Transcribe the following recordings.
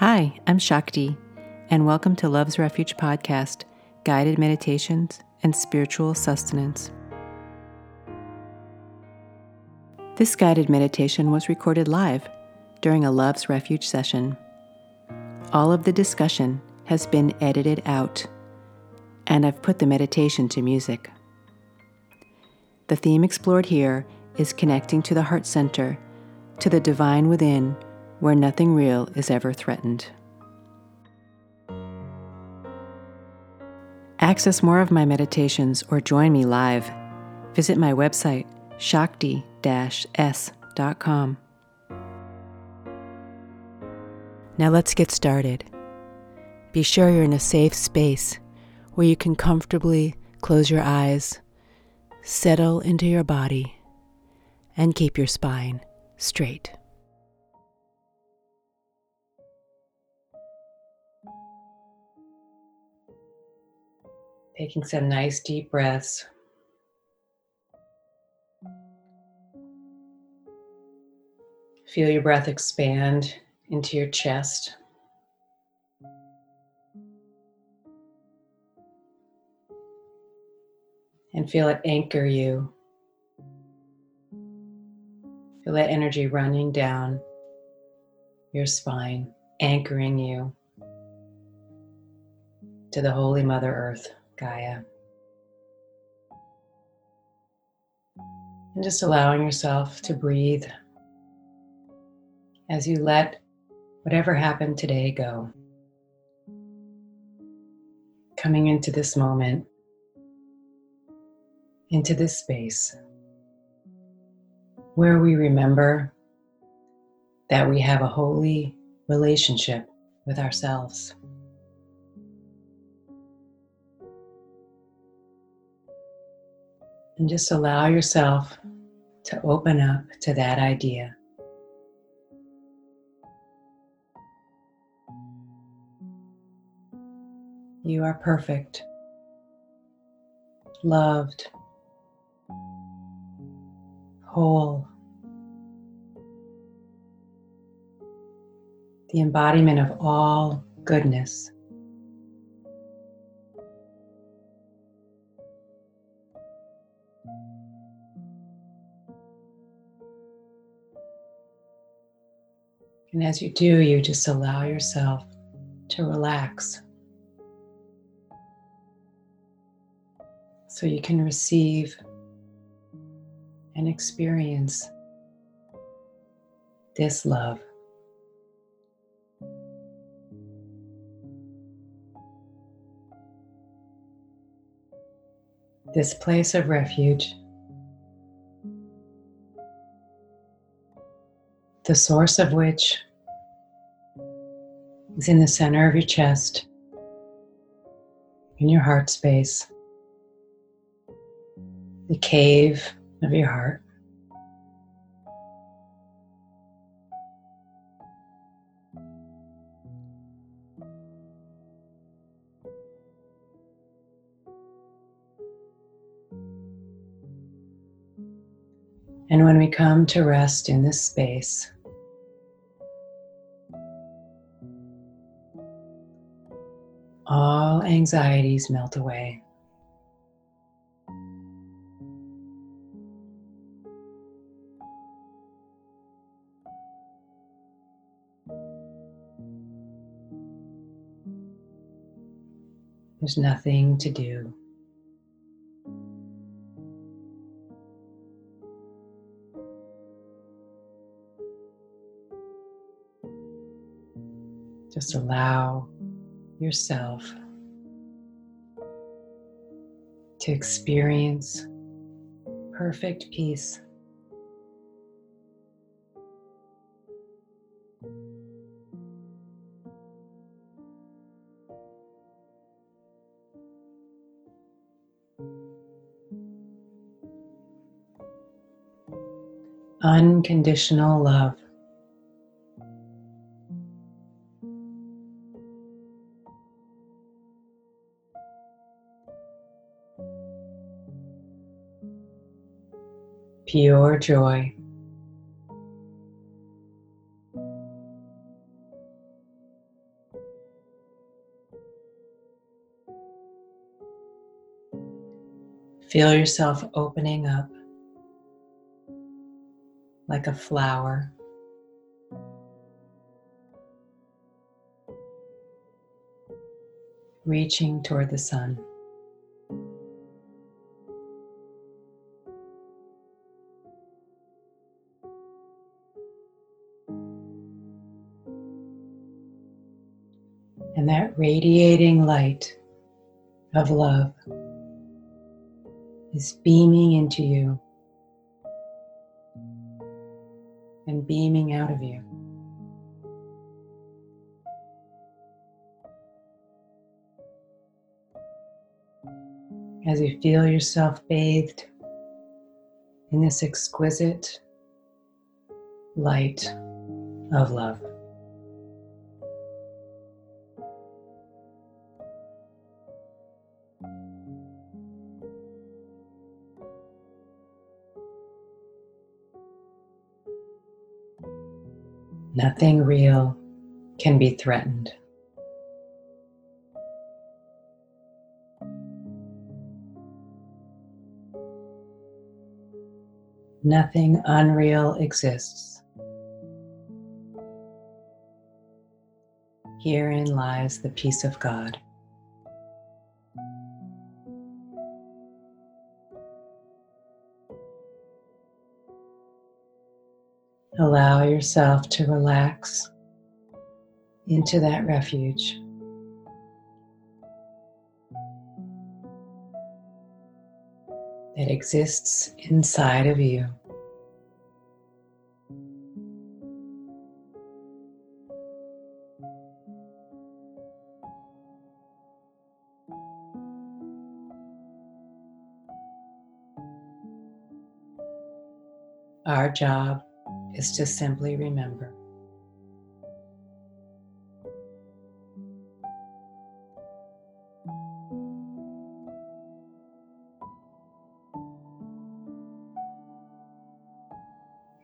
Hi, I'm Shakti, and welcome to Love's Refuge podcast guided meditations and spiritual sustenance. This guided meditation was recorded live during a Love's Refuge session. All of the discussion has been edited out, and I've put the meditation to music. The theme explored here is connecting to the heart center, to the divine within, where nothing real is ever threatened. Access more of my meditations or join me live. Visit my website, shakti s.com. Now let's get started. Be sure you're in a safe space where you can comfortably close your eyes, settle into your body, and keep your spine straight. Taking some nice deep breaths. Feel your breath expand into your chest. And feel it anchor you. Feel that energy running down your spine, anchoring you to the Holy Mother Earth. Gaia. And just allowing yourself to breathe as you let whatever happened today go. Coming into this moment, into this space where we remember that we have a holy relationship with ourselves. And just allow yourself to open up to that idea. You are perfect, loved, whole, the embodiment of all goodness. And as you do, you just allow yourself to relax so you can receive and experience this love. This place of refuge the source of which is in the center of your chest, in your heart space, the cave of your heart. And when we come to rest in this space, anxieties melt away. There's nothing to do. Just allow yourself to experience perfect peace. Unconditional love. your joy. Feel yourself opening up like a flower. Reaching toward the sun. And that radiating light of love is beaming into you and beaming out of you. As you feel yourself bathed in this exquisite light of love. Nothing real can be threatened. Nothing unreal exists. Herein lies the peace of God. Allow yourself to relax into that refuge. That exists inside of you. Our job is to simply remember.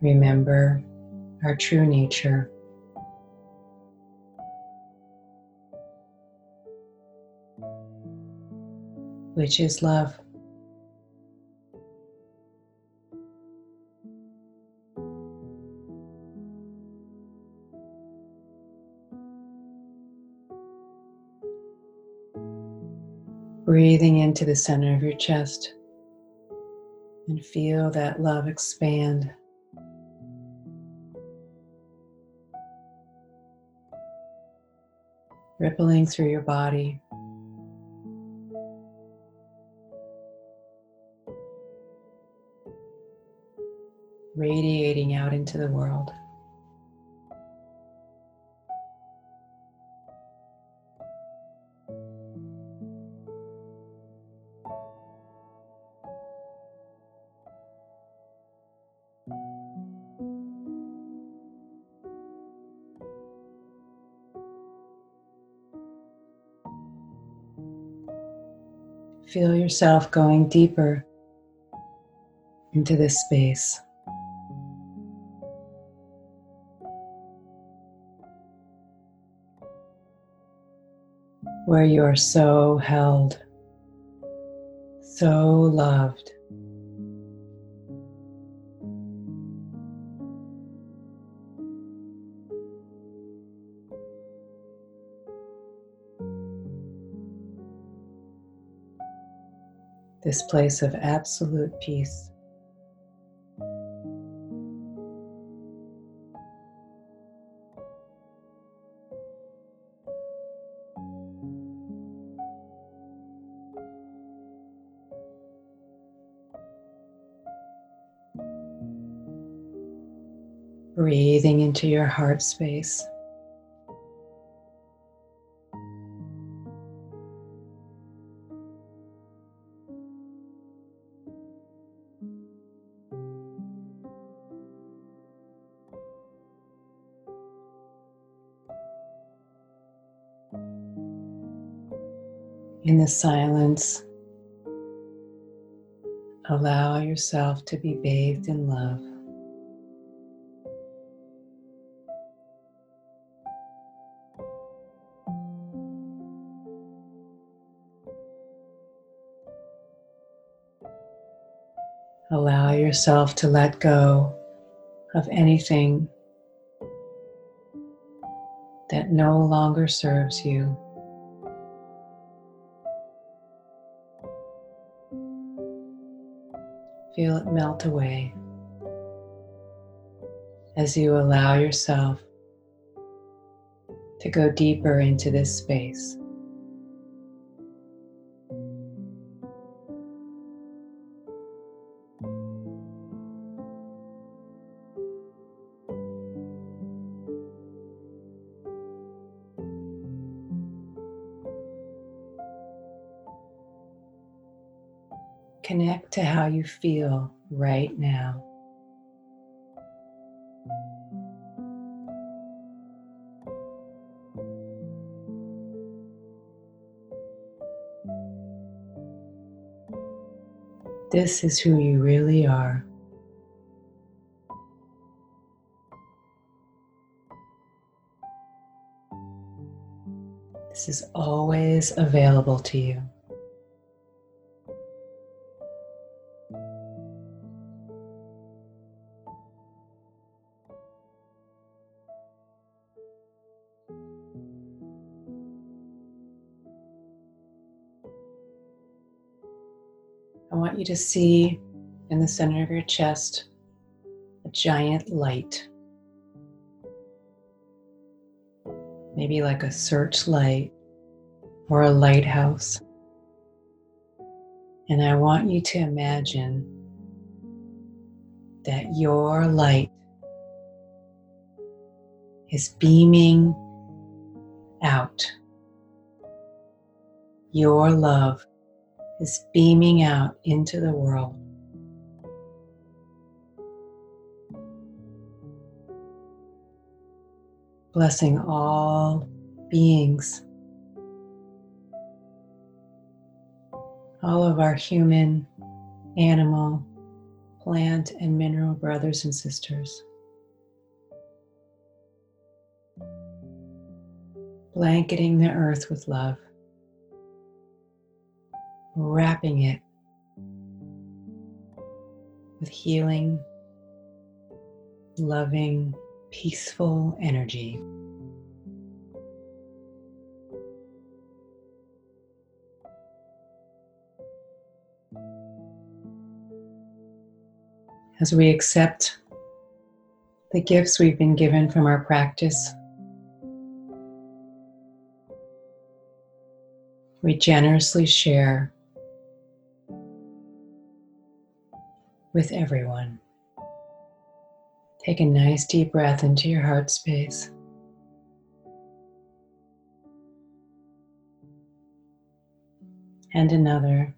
Remember our true nature. Which is love. Breathing into the center of your chest and feel that love expand. Rippling through your body. Radiating out into the world. Feel yourself going deeper into this space. Where you are so held, so loved. This place of absolute peace. Breathing into your heart space. In the silence, allow yourself to be bathed in love. Allow yourself to let go of anything that no longer serves you. Feel it melt away as you allow yourself to go deeper into this space. How you feel right now. This is who you really are. This is always available to you. Want you to see in the center of your chest a giant light. Maybe like a searchlight or a lighthouse. And I want you to imagine that your light is beaming out. Your love is beaming out into the world. Blessing all beings, all of our human, animal, plant, and mineral brothers and sisters. Blanketing the earth with love wrapping it with healing, loving, peaceful energy. As we accept the gifts we've been given from our practice, we generously share with everyone. Take a nice deep breath into your heart space. And another.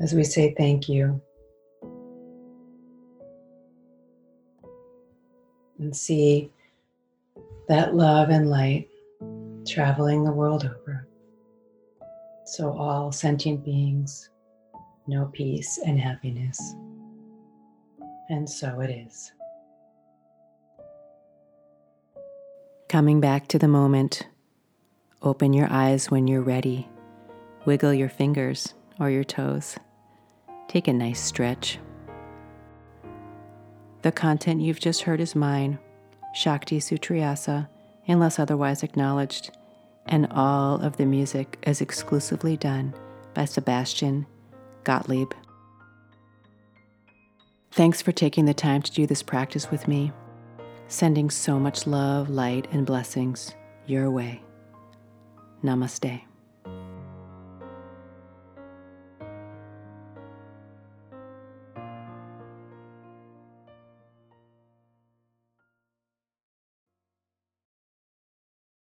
As we say thank you. And see that love and light traveling the world over. So, all sentient beings know peace and happiness. And so it is. Coming back to the moment, open your eyes when you're ready. Wiggle your fingers or your toes. Take a nice stretch. The content you've just heard is mine, Shakti Sutriyasa, unless otherwise acknowledged and all of the music is exclusively done by Sebastian Gottlieb. Thanks for taking the time to do this practice with me. Sending so much love, light, and blessings your way. Namaste.